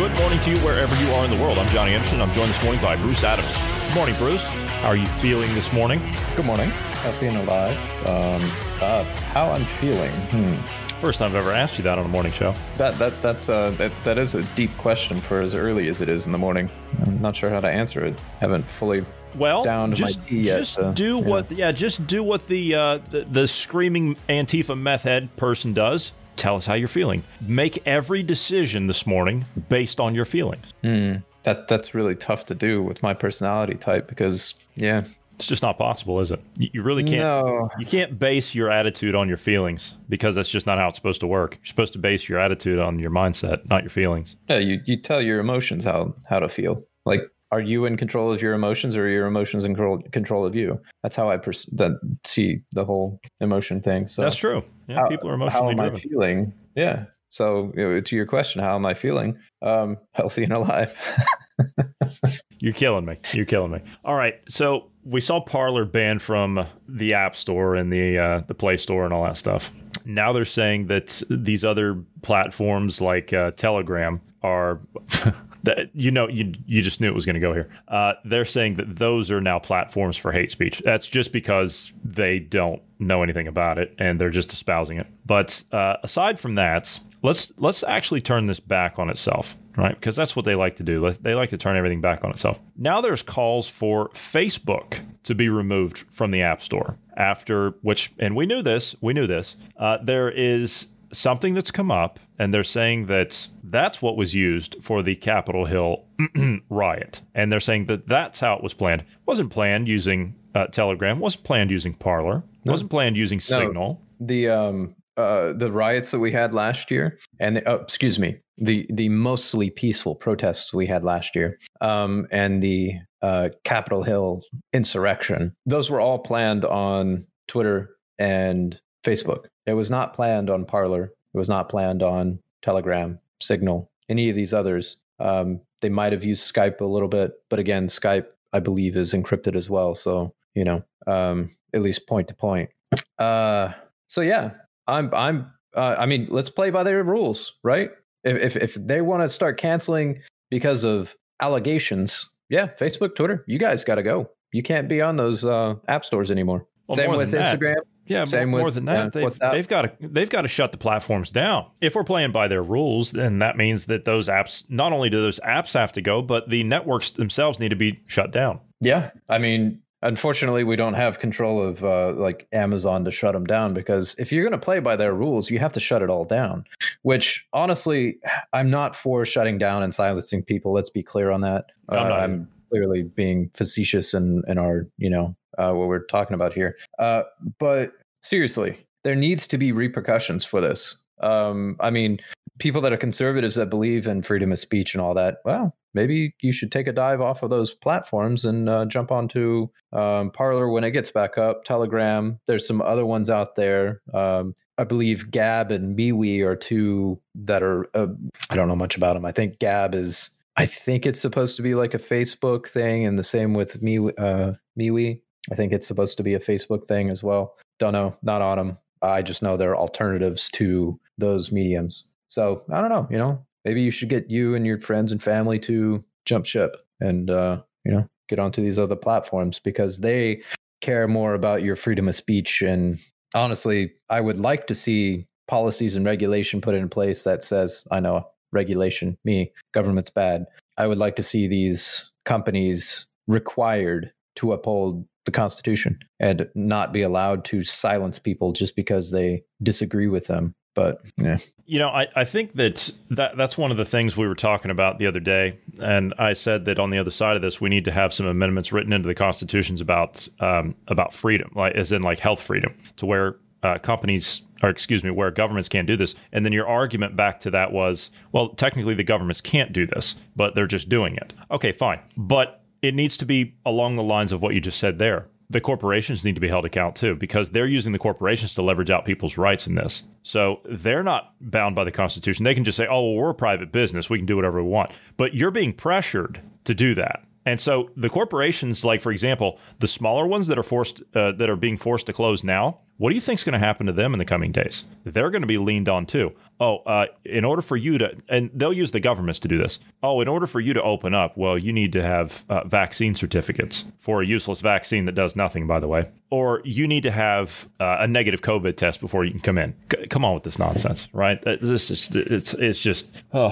Good morning to you wherever you are in the world. I'm Johnny Anderson. I'm joined this morning by Bruce Adams. Good morning, Bruce. How are you feeling this morning? Good morning. Happy and alive. Um, uh, how I'm feeling. Hmm. First time I've ever asked you that on a morning show. That that that's uh, that that is a deep question for as early as it is in the morning. I'm not sure how to answer it. Haven't fully Well, down to just, my tea yet. just so, do yeah. what yeah, just do what the, uh, the the screaming Antifa meth head person does. Tell us how you're feeling. Make every decision this morning based on your feelings. Hmm. that that's really tough to do with my personality type because yeah. It's just not possible, is it? You you really can't. No. You can't base your attitude on your feelings because that's just not how it's supposed to work. You're supposed to base your attitude on your mindset, not your feelings. Yeah, you you tell your emotions how how to feel. Like, are you in control of your emotions, or are your emotions in control control of you? That's how I pers- that, see the whole emotion thing. So That's true. Yeah, how- people are emotionally how am I feeling? Yeah. So you know, to your question, how am I feeling? Um, healthy and alive. You're killing me. You're killing me. All right. So we saw Parler banned from the App Store and the uh, the Play Store and all that stuff. Now they're saying that these other platforms like uh, Telegram are. That you know, you you just knew it was going to go here. Uh, they're saying that those are now platforms for hate speech. That's just because they don't know anything about it and they're just espousing it. But uh, aside from that, let's let's actually turn this back on itself, right? Because that's what they like to do. They like to turn everything back on itself. Now there's calls for Facebook to be removed from the App Store after which, and we knew this, we knew this. Uh, there is something that's come up, and they're saying that that's what was used for the Capitol Hill riot, and they're saying that that's how it was planned. wasn't planned using uh, Telegram. wasn't planned using Parler. wasn't planned using Signal. the um uh the riots that we had last year, and the, oh, excuse me, the the mostly peaceful protests we had last year, um, and the uh, Capitol Hill insurrection. Those were all planned on Twitter and Facebook. It was not planned on Parler. It was not planned on Telegram, Signal, any of these others. Um, they might have used Skype a little bit, but again, Skype, I believe, is encrypted as well. So you know, um, at least point to point. Uh, so yeah, I'm I'm. Uh, I mean, let's play by their rules, right? If if, if they want to start canceling because of allegations, yeah, Facebook, Twitter, you guys got to go. You can't be on those uh, app stores anymore. Well, Same with than that. Yeah, Same more, more with, than that, they've, they've got to they've got to shut the platforms down. If we're playing by their rules, then that means that those apps not only do those apps have to go, but the networks themselves need to be shut down. Yeah, I mean, unfortunately, we don't have control of uh, like Amazon to shut them down because if you're going to play by their rules, you have to shut it all down. Which honestly, I'm not for shutting down and silencing people. Let's be clear on that. I'm Uh, I'm clearly being facetious in in our you know uh, what we're talking about here. Uh, but seriously, there needs to be repercussions for this. Um, I mean, people that are conservatives that believe in freedom of speech and all that, well, maybe you should take a dive off of those platforms and uh, jump onto um, Parler when it gets back up. Telegram. There's some other ones out there. Um, I believe Gab and MeWe are two that are. Uh, I don't know much about them. I think Gab is. I think it's supposed to be like a Facebook thing, and the same with Me uh, MeWe. I think it's supposed to be a Facebook thing as well. Don't know. Not on them. I just know there are alternatives to those mediums. So I don't know. You know, maybe you should get you and your friends and family to jump ship and uh, you know get onto these other platforms because they care more about your freedom of speech. And honestly, I would like to see policies and regulation put in place that says, I know regulation, me, government's bad. I would like to see these companies required to uphold the Constitution and not be allowed to silence people just because they disagree with them. But yeah, You know, I, I think that, that that's one of the things we were talking about the other day. And I said that on the other side of this, we need to have some amendments written into the constitutions about um, about freedom, like as in like health freedom, to where uh, companies or excuse me, where governments can't do this. And then your argument back to that was, well, technically the governments can't do this, but they're just doing it. Okay, fine. But it needs to be along the lines of what you just said there. The corporations need to be held account too, because they're using the corporations to leverage out people's rights in this. So they're not bound by the Constitution. They can just say, oh, well, we're a private business. We can do whatever we want. But you're being pressured to do that. And so the corporations, like for example, the smaller ones that are forced uh, that are being forced to close now, what do you think is going to happen to them in the coming days? They're going to be leaned on too. Oh, uh, in order for you to, and they'll use the governments to do this. Oh, in order for you to open up, well, you need to have uh, vaccine certificates for a useless vaccine that does nothing, by the way. Or you need to have uh, a negative COVID test before you can come in. C- come on with this nonsense, right? This is it's it's just. Oh,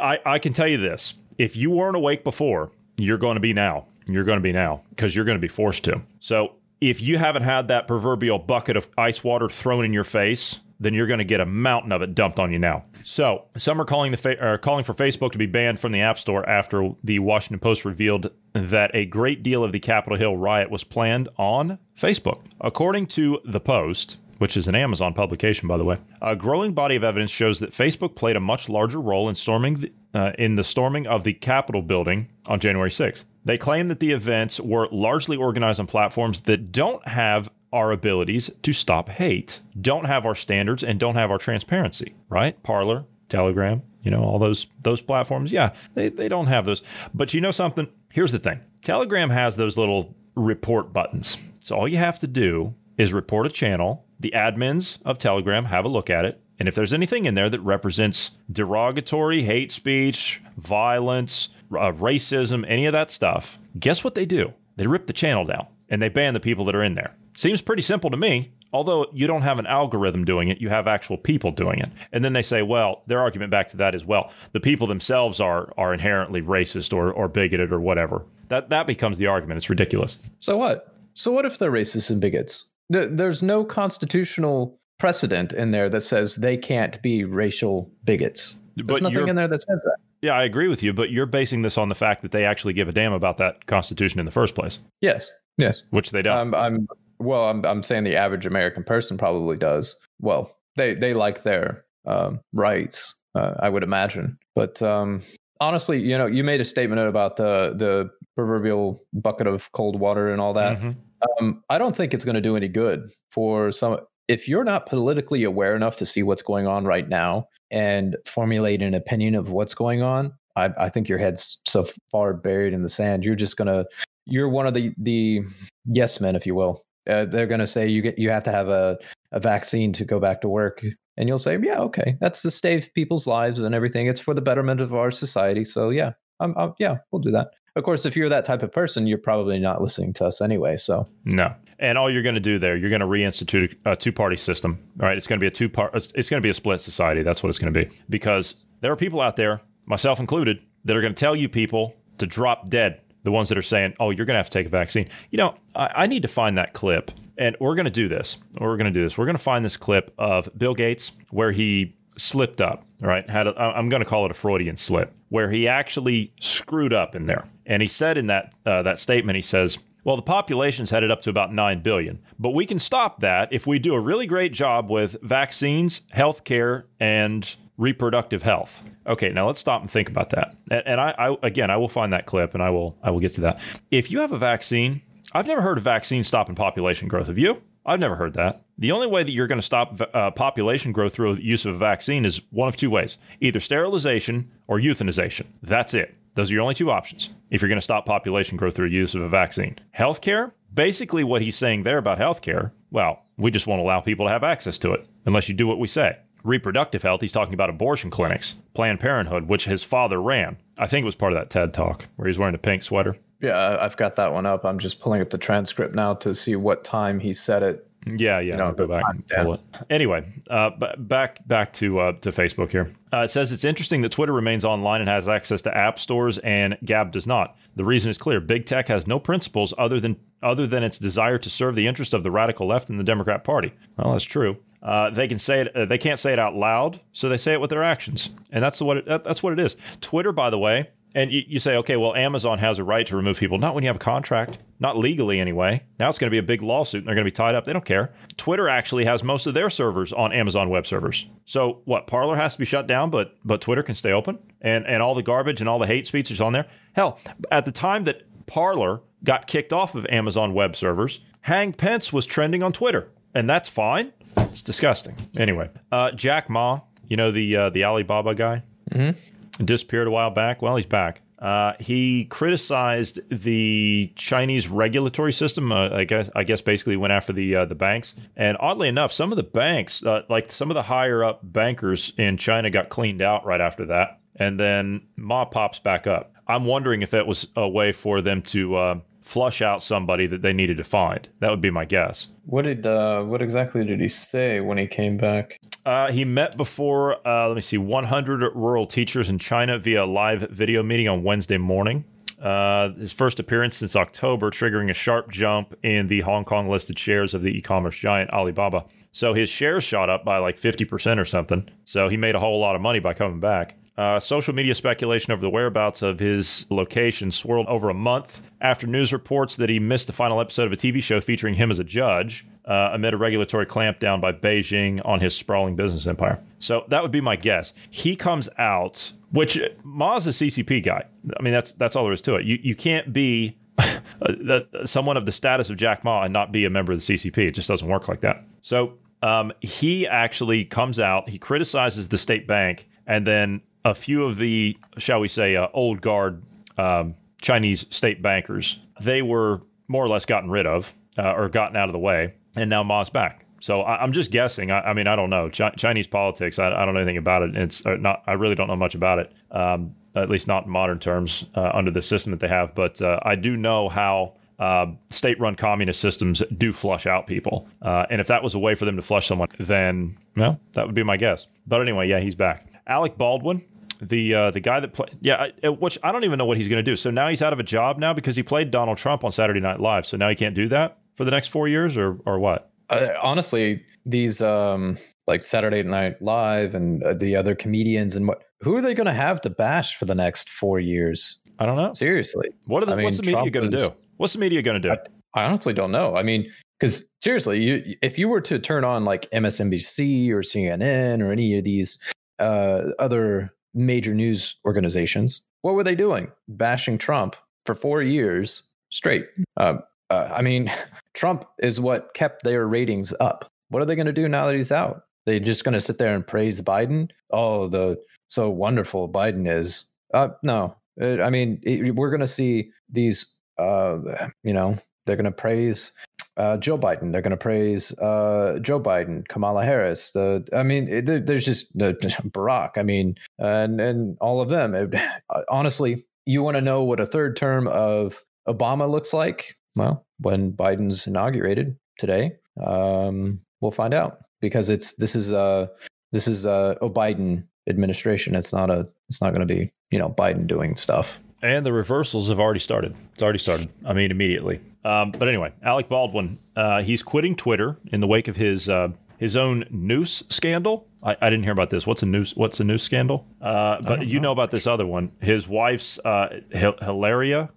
I I can tell you this: if you weren't awake before, you're going to be now. You're going to be now because you're going to be forced to. So if you haven't had that proverbial bucket of ice water thrown in your face, then you're going to get a mountain of it dumped on you now. So some are calling the fa- calling for Facebook to be banned from the App Store after the Washington Post revealed that a great deal of the Capitol Hill riot was planned on Facebook. According to the Post, which is an Amazon publication, by the way. A growing body of evidence shows that Facebook played a much larger role in storming the, uh, in the storming of the Capitol building on January 6th. They claim that the events were largely organized on platforms that don't have our abilities to stop hate, don't have our standards, and don't have our transparency, right? Parler, Telegram, you know, all those those platforms. Yeah, they, they don't have those. But you know something? Here's the thing. Telegram has those little report buttons. So all you have to do is report a channel. The admins of Telegram have a look at it. And if there's anything in there that represents derogatory hate speech, violence, uh, racism, any of that stuff, guess what they do? They rip the channel down and they ban the people that are in there. Seems pretty simple to me. Although you don't have an algorithm doing it, you have actual people doing it. And then they say, well, their argument back to that is, well, the people themselves are are inherently racist or, or bigoted or whatever. That that becomes the argument. It's ridiculous. So what? So what if they're racist and bigots? There's no constitutional precedent in there that says they can't be racial bigots. There's but nothing in there that says that. Yeah, I agree with you, but you're basing this on the fact that they actually give a damn about that Constitution in the first place. Yes. Yes. Which they don't. I'm, I'm well. I'm I'm saying the average American person probably does. Well, they they like their um, rights. Uh, I would imagine, but um, honestly, you know, you made a statement about the the proverbial bucket of cold water and all that. Mm-hmm. Um, I don't think it's going to do any good for some. If you're not politically aware enough to see what's going on right now, and formulate an opinion of what's going on, I, I think your head's so far buried in the sand. You're just gonna, you're one of the the yes men, if you will. Uh, they're gonna say you get you have to have a a vaccine to go back to work, and you'll say, yeah, okay, that's to save people's lives and everything. It's for the betterment of our society. So yeah, I'm, I'm yeah, we'll do that. Of course, if you're that type of person, you're probably not listening to us anyway. So no, and all you're going to do there, you're going to reinstitute a two-party system. All right, it's going to be a two-part. It's going to be a split society. That's what it's going to be because there are people out there, myself included, that are going to tell you people to drop dead. The ones that are saying, "Oh, you're going to have to take a vaccine." You know, I, I need to find that clip, and we're going to do this. We're going to do this. We're going to find this clip of Bill Gates where he slipped up. Right, had a, I'm going to call it a Freudian slip, where he actually screwed up in there. And he said in that uh, that statement, he says, well, the population's headed up to about 9 billion, but we can stop that if we do a really great job with vaccines, healthcare, and reproductive health. Okay, now let's stop and think about that. And, I, I, again, I will find that clip and I will I will get to that. If you have a vaccine, I've never heard of vaccine stopping population growth. Have you? I've never heard that. The only way that you're going to stop uh, population growth through use of a vaccine is one of two ways either sterilization or euthanization. That's it. Those are your only two options if you're going to stop population growth through use of a vaccine. Healthcare, basically what he's saying there about healthcare, well, we just won't allow people to have access to it unless you do what we say. Reproductive health, he's talking about abortion clinics, Planned Parenthood, which his father ran. I think it was part of that TED talk where he's wearing a pink sweater. Yeah, I've got that one up. I'm just pulling up the transcript now to see what time he said it yeah, yeah. You know, go back and pull it. Anyway, uh, back back to uh, to Facebook here. Uh, it says it's interesting that Twitter remains online and has access to app stores, and Gab does not. The reason is clear: big tech has no principles other than other than its desire to serve the interest of the radical left and the Democrat Party. Well, that's true. Uh, they can say it. Uh, they can't say it out loud, so they say it with their actions, and that's what it, that's what it is. Twitter, by the way, And you, you say, okay, well, Amazon has a right to remove people. Not when you have a contract, not legally anyway. Now it's going to be a big lawsuit and they're going to be tied up. They don't care. Twitter actually has most of their servers on Amazon web servers. So what? Parler has to be shut down, but but Twitter can stay open, and and all the garbage and all the hate speech is on there. Hell, at the time that Parler got kicked off of Amazon web servers, Hang Pence was trending on Twitter, and that's fine. It's disgusting. Anyway, uh, Jack Ma, you know the uh, the Alibaba guy, mm-hmm. Disappeared a while back. Well, he's back. Uh, he criticized the Chinese regulatory system. Uh, I guess I guess basically went after the uh, the banks. And oddly enough, some of the banks, uh, like some of the higher up bankers in China, got cleaned out right after that. And then Ma pops back up. I'm wondering if that was a way for them to uh, flush out somebody that they needed to find. That would be my guess. What did uh, what exactly did he say when he came back? Uh, he met before, uh, let me see, 100 rural teachers in China via live video meeting on Wednesday morning. Uh, his first appearance since October, triggering a sharp jump in the Hong Kong listed shares of the e commerce giant Alibaba. So his shares shot up by like 50% or something. So he made a whole lot of money by coming back. Uh, social media speculation over the whereabouts of his location swirled over a month after news reports that he missed the final episode of a TV show featuring him as a judge uh, amid a regulatory clampdown by Beijing on his sprawling business empire. So that would be my guess. He comes out, which Ma's a CCP guy. I mean, that's that's all there is to it. You you can't be someone of the status of Jack Ma and not be a member of the CCP. It just doesn't work like that. So um, he actually comes out, he criticizes the state bank, and then a few of the, shall we say, uh, old guard um, Chinese state bankers, they were more or less gotten rid of uh, or gotten out of the way, and now Ma's back. So I, am just guessing. I, I, mean, I don't know Ch- Chinese politics. I, I, don't know anything about it. It's uh, not. I really don't know much about it. Um, at least not in modern terms uh, under the system that they have. But uh, I do know how uh, state-run communist systems do flush out people. Uh, and if that was a way for them to flush someone, then well, that would be my guess. But anyway, yeah, he's back. Alec Baldwin, the uh, the guy that played, yeah, which I don't even know what he's going to do. So now he's out of a job now because he played Donald Trump on Saturday Night Live. So now he can't do that for the next four years, or or what? Uh, honestly, these um like Saturday Night Live and uh, the other comedians and what who are they going to have to bash for the next four years? I don't know. Seriously, what are the, I what's the media going to do? What's the media going to do? I, I honestly don't know. I mean, because seriously, you if you were to turn on like MSNBC or CNN or any of these uh, other major news organizations. What were they doing? Bashing Trump for four years straight. Uh, uh, I mean, Trump is what kept their ratings up. What are they going to do now that he's out? They're just going to sit there and praise Biden? Oh, the so wonderful Biden is. Uh, no, uh, I mean, it, we're going to see these. Uh, you know, they're going to praise uh, Joe Biden. They're going to praise uh, Joe Biden, Kamala Harris. The I mean, it, there's just Barack. I mean, and and all of them. It, honestly, you want to know what a third term of Obama looks like? Well, when Biden's inaugurated today, um, we'll find out because it's this is uh this is uh, a Biden administration. It's not a it's not going to be you know Biden doing stuff. And the reversals have already started. It's already started. I mean, immediately. Um, but anyway, Alec Baldwin, uh, he's quitting Twitter in the wake of his uh, his own noose scandal. I, I, didn't hear about this. What's a noose? What's a noose scandal? Uh, but you know. about this other one. His wife's uh, Hilaria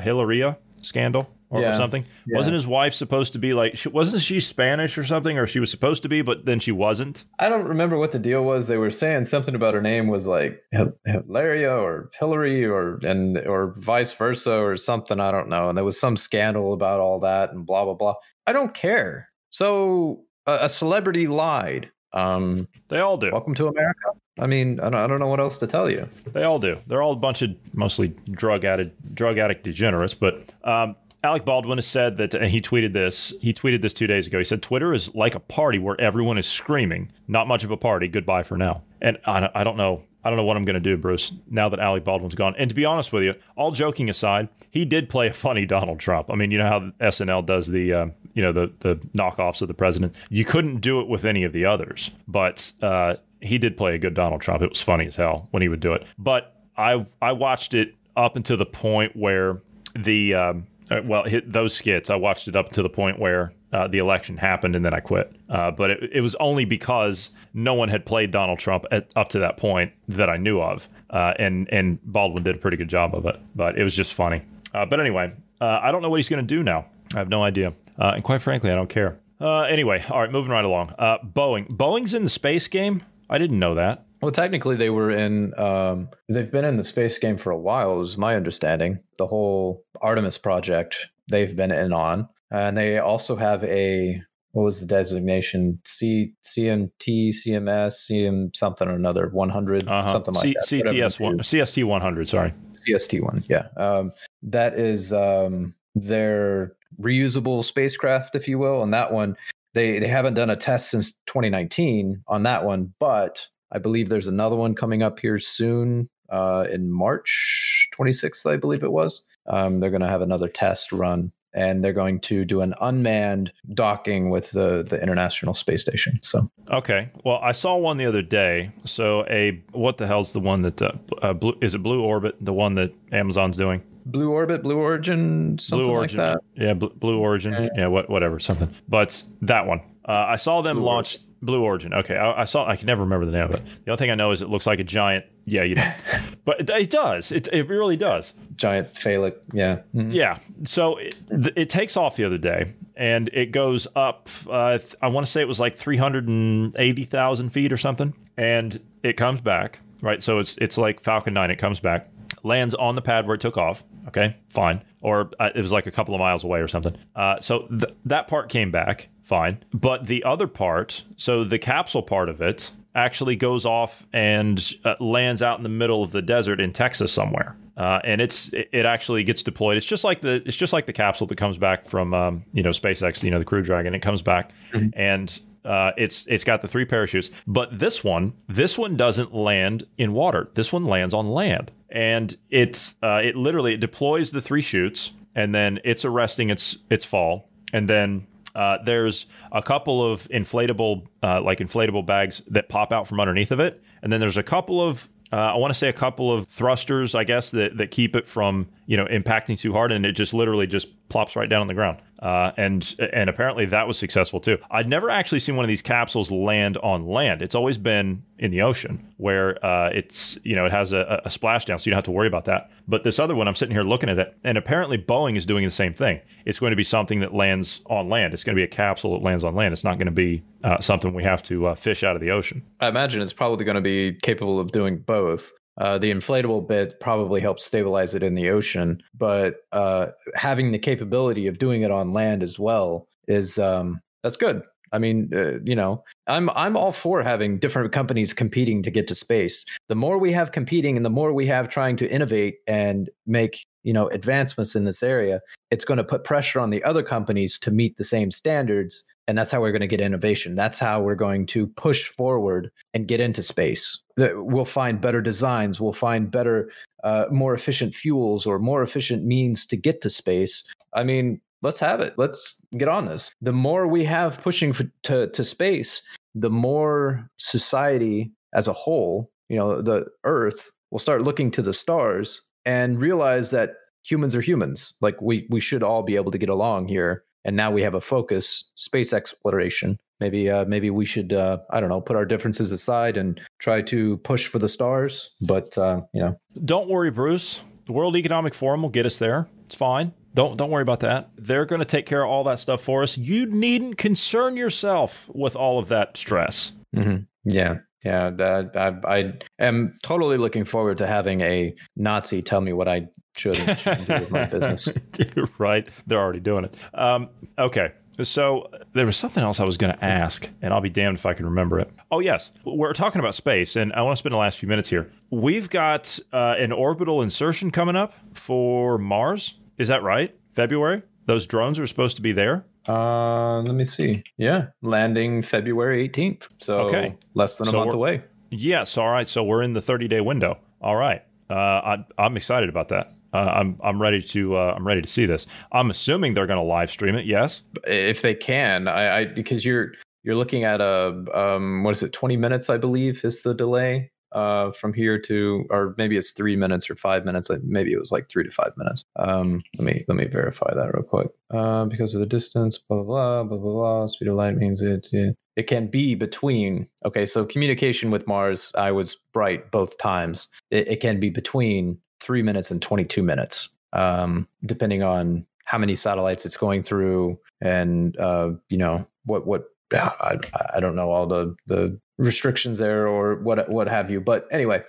Hilaria scandal or, yeah. or something. Yeah. Wasn't his wife supposed to be like? She, wasn't she Spanish or something? Or she was supposed to be, but then she wasn't. I don't remember what the deal was. They were saying something about her name was like Hilaria or Hillary or and or vice versa or something. I don't know. And there was some scandal about all that and blah blah blah. I don't care. So a, a celebrity lied. Um, they all do. Welcome to America. I mean, I don't, I don't know what else to tell you. They all do. They're all a bunch of mostly drug addict, drug addict degenerates. But um, Alec Baldwin has said that, and he tweeted this. He tweeted this two days ago. He said, Twitter is like a party where everyone is screaming. Not much of a party. Goodbye for now. And I, I don't know. I don't know what I'm going to do, Bruce, now that Alec Baldwin's gone. And to be honest with you, all joking aside, he did play a funny Donald Trump. I mean, you know how SNL does the, uh, you know, the the knockoffs of the president. You couldn't do it with any of the others, but uh, he did play a good Donald Trump. It was funny as hell when he would do it. But I I watched it up until the point where the um, well, those skits, I watched it up to the point where uh, the election happened and then I quit. Uh, but it, it was only because no one had played Donald Trump at, up to that point that I knew of, uh, and and Baldwin did a pretty good job of it. But it was just funny. Uh, but anyway, uh, I don't know what he's going to do now. I have no idea, uh, and quite frankly, I don't care. anyway, all right, moving right along. Boeing. Boeing's in the space game. I didn't know that. Well, technically, they were in. Um, they've been in the space game for a while, is my understanding. The whole Artemis project they've been in on, and they also have a what was the designation? C CMT CMS CM something or another 100 uh-huh. something like C- that. CTS one CST 100. Sorry, CST one. Yeah, um, that is um, their reusable spacecraft, if you will, and that one they they haven't done a test since 2019 on that one, but I believe there's another one coming up here soon uh, in March 26th, I believe it was. Um, they're going to have another test run and they're going to do an unmanned docking with the the International Space Station. So okay, well, I saw one the other day. So a what the hell's the one that uh, uh, blue, is it Blue Orbit, the one that Amazon's doing? Blue Orbit, Blue Origin, something Blue Origin, like that. Yeah, Blue Origin. Yeah, yeah what, whatever, something. But that one, uh, I saw them Blue launch. Origin. Blue Origin. Okay, I, I, saw. I can never remember the name of it. The only thing I know is it looks like a giant. Yeah, you know, but it, it, does. It it really does. Giant phallic. Yeah. Mm-hmm. Yeah. So it, it, takes off the other day, and it goes up. Uh, I want to say it was like three hundred and eighty thousand feet or something, and it comes back. Right. So it's it's like Falcon Nine. It comes back, lands on the pad where it took off. Okay, fine. Or uh, it was like a couple of miles away or something. Uh, so th- that part came back fine. But the other part, so the capsule part of it, actually goes off and uh, lands out in the middle of the desert in Texas somewhere. Uh, and it's it actually gets deployed. It's just like the it's just like the capsule that comes back from um, you know SpaceX, you know the Crew Dragon. It comes back mm-hmm. and uh, it's it's got the three parachutes. But this one this one doesn't land in water. This one lands on land, and it's uh, it literally it deploys the three chutes, and then it's arresting its its fall. And then uh, there's a couple of inflatable, uh, like inflatable bags that pop out from underneath of it, and then there's a couple of, uh, I want to say a couple of thrusters, I guess, that that keep it from you know impacting too hard, and it just literally just plops right down on the ground. Uh, and and apparently that was successful too. I'd never actually seen one of these capsules land on land. It's always been in the ocean where uh, it's you know it has a, a splashdown, so you don't have to worry about that. But this other one, I'm sitting here looking at it, and apparently Boeing is doing the same thing. It's going to be something that lands on land. It's going to be a capsule that lands on land. It's not going to be uh, something we have to uh, fish out of the ocean. I imagine it's probably going to be capable of doing both. Uh, the inflatable bit probably helps stabilize it in the ocean, but uh, having the capability of doing it on land as well is um, that's good. I mean, uh, you know, I'm I'm all for having different companies competing to get to space. The more we have competing, and the more we have trying to innovate and make you know advancements in this area, it's going to put pressure on the other companies to meet the same standards and that's how we're going to get innovation. That's how we're going to push forward and get into space. We'll find better designs we'll find better uh, more efficient fuels or more efficient means to get to space. I mean let's have it. Let's get on this. The more we have pushing for, to, to space the more society as a whole you know the earth will start looking to the stars and realize that humans are humans. Like we we should all be able to get along here and now we have a focus space exploration. Maybe uh, maybe we should uh, i don't know put our differences aside and try to push for the stars but uh, you know. Don't worry bruce. The world economic forum will get us there. It's fine. Don't don't worry about that. They're going to take care of all that stuff for us. You needn't concern yourself with all of that stress. Mm-hmm. yeah. Yeah, I, I, am totally looking forward to having a Nazi tell me what I should, not do with my business. right. They're already doing it. Um, okay. So there was something else I was going to ask, and I'll be damned if I can remember it. Oh, yes. We're talking about space, and I want to spend the last few minutes here. We've got uh, an orbital insertion coming up for Mars. Is that right? February? Those drones are supposed to be there? Uh, let me see. Yeah, landing February 18th. So okay. less than a so month away. Yes. All right. So we're in the 30 day window. All right. Uh, I, I'm excited about that. Uh, I'm I'm ready to uh, I'm ready to see this. I'm assuming they're going to live stream it. Yes, if they can. I, I because you're you're looking at a um what is it 20 minutes I believe is the delay uh, from here to, or maybe it's three minutes or five minutes. Maybe it was like three to five minutes. Um, let me let me verify that real quick. Uh, because of the distance, blah blah blah blah blah. Speed of light means it. it it can be between okay so communication with mars i was bright both times it, it can be between three minutes and 22 minutes um, depending on how many satellites it's going through and uh, you know what what I, I don't know all the the restrictions there or what what have you. But anyway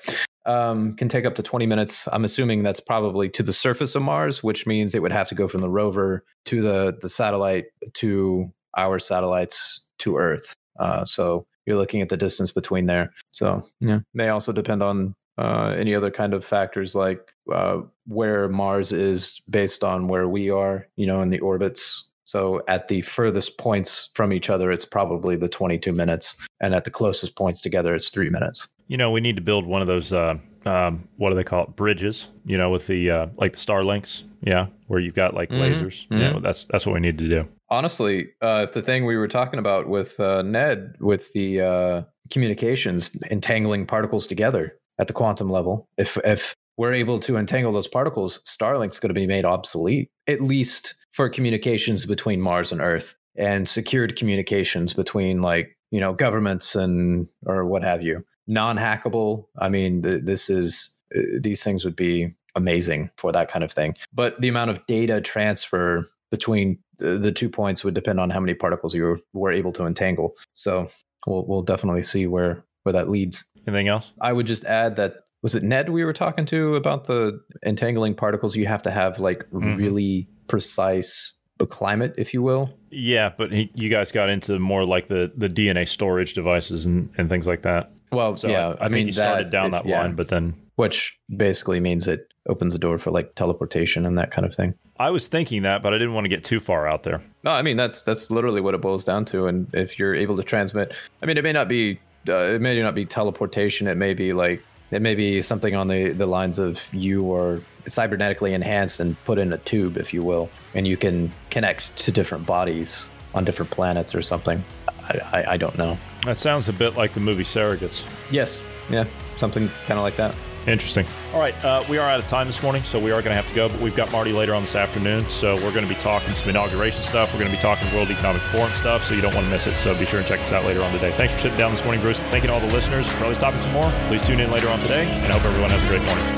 um, can take up to 20 minutes. I'm assuming that's probably to the surface of mars which means it would have to go from the rover to the the satellite to our satellites to earth. Uh, so you're looking at the distance between there. So yeah, may also depend on uh, any other kind of factors like uh, where Mars is based on where we are, you know, in the orbits. So at the furthest points from each other, it's probably the 22 minutes, and at the closest points together, it's three minutes. You know, we need to build one of those. Uh, um, what do they call it? Bridges. You know, with the uh, like the Starlinks. Yeah, where you've got like mm-hmm. lasers. Mm-hmm. Yeah, that's that's what we need to do honestly, uh, if the thing we were talking about with uh, Ned with the uh, communications entangling particles together at the quantum level, if if we're able to entangle those particles, Starlink's going to be made obsolete, at least for communications between Mars and Earth and secured communications between like you know governments and or what have you. Non-hackable. I mean, th- this is uh, these things would be amazing for that kind of thing. But the amount of data transfer between the two points would depend on how many particles you were able to entangle. So we'll we'll definitely see where where that leads. Anything else? I would just add that was it Ned we were talking to about the entangling particles. You have to have like mm-hmm. really precise climate, if you will. Yeah, but he, you guys got into more like the the DNA storage devices and, and things like that. Well, so yeah, I, I, I mean, you started down that yeah. line, but then which basically means it opens the door for like teleportation and that kind of thing. I was thinking that, but I didn't want to get too far out there. No, I mean that's that's literally what it boils down to. And if you're able to transmit, I mean, it may not be uh, it may not be teleportation. It may be like it may be something on the the lines of you are cybernetically enhanced and put in a tube, if you will, and you can connect to different bodies on different planets or something. I, I, I don't know. That sounds a bit like the movie Surrogates. Yes. Yeah. Something kind of like that. Interesting. All right, uh, we are out of time this morning, so we are going to have to go. But we've got Marty later on this afternoon, so we're going to be talking some inauguration stuff. We're going to be talking World Economic Forum stuff, so you don't want to miss it. So be sure and check us out later on today. Thanks for sitting down this morning, Bruce. Thank you to all the listeners. We're always talking some more. Please tune in later on today, and I hope everyone has a great morning.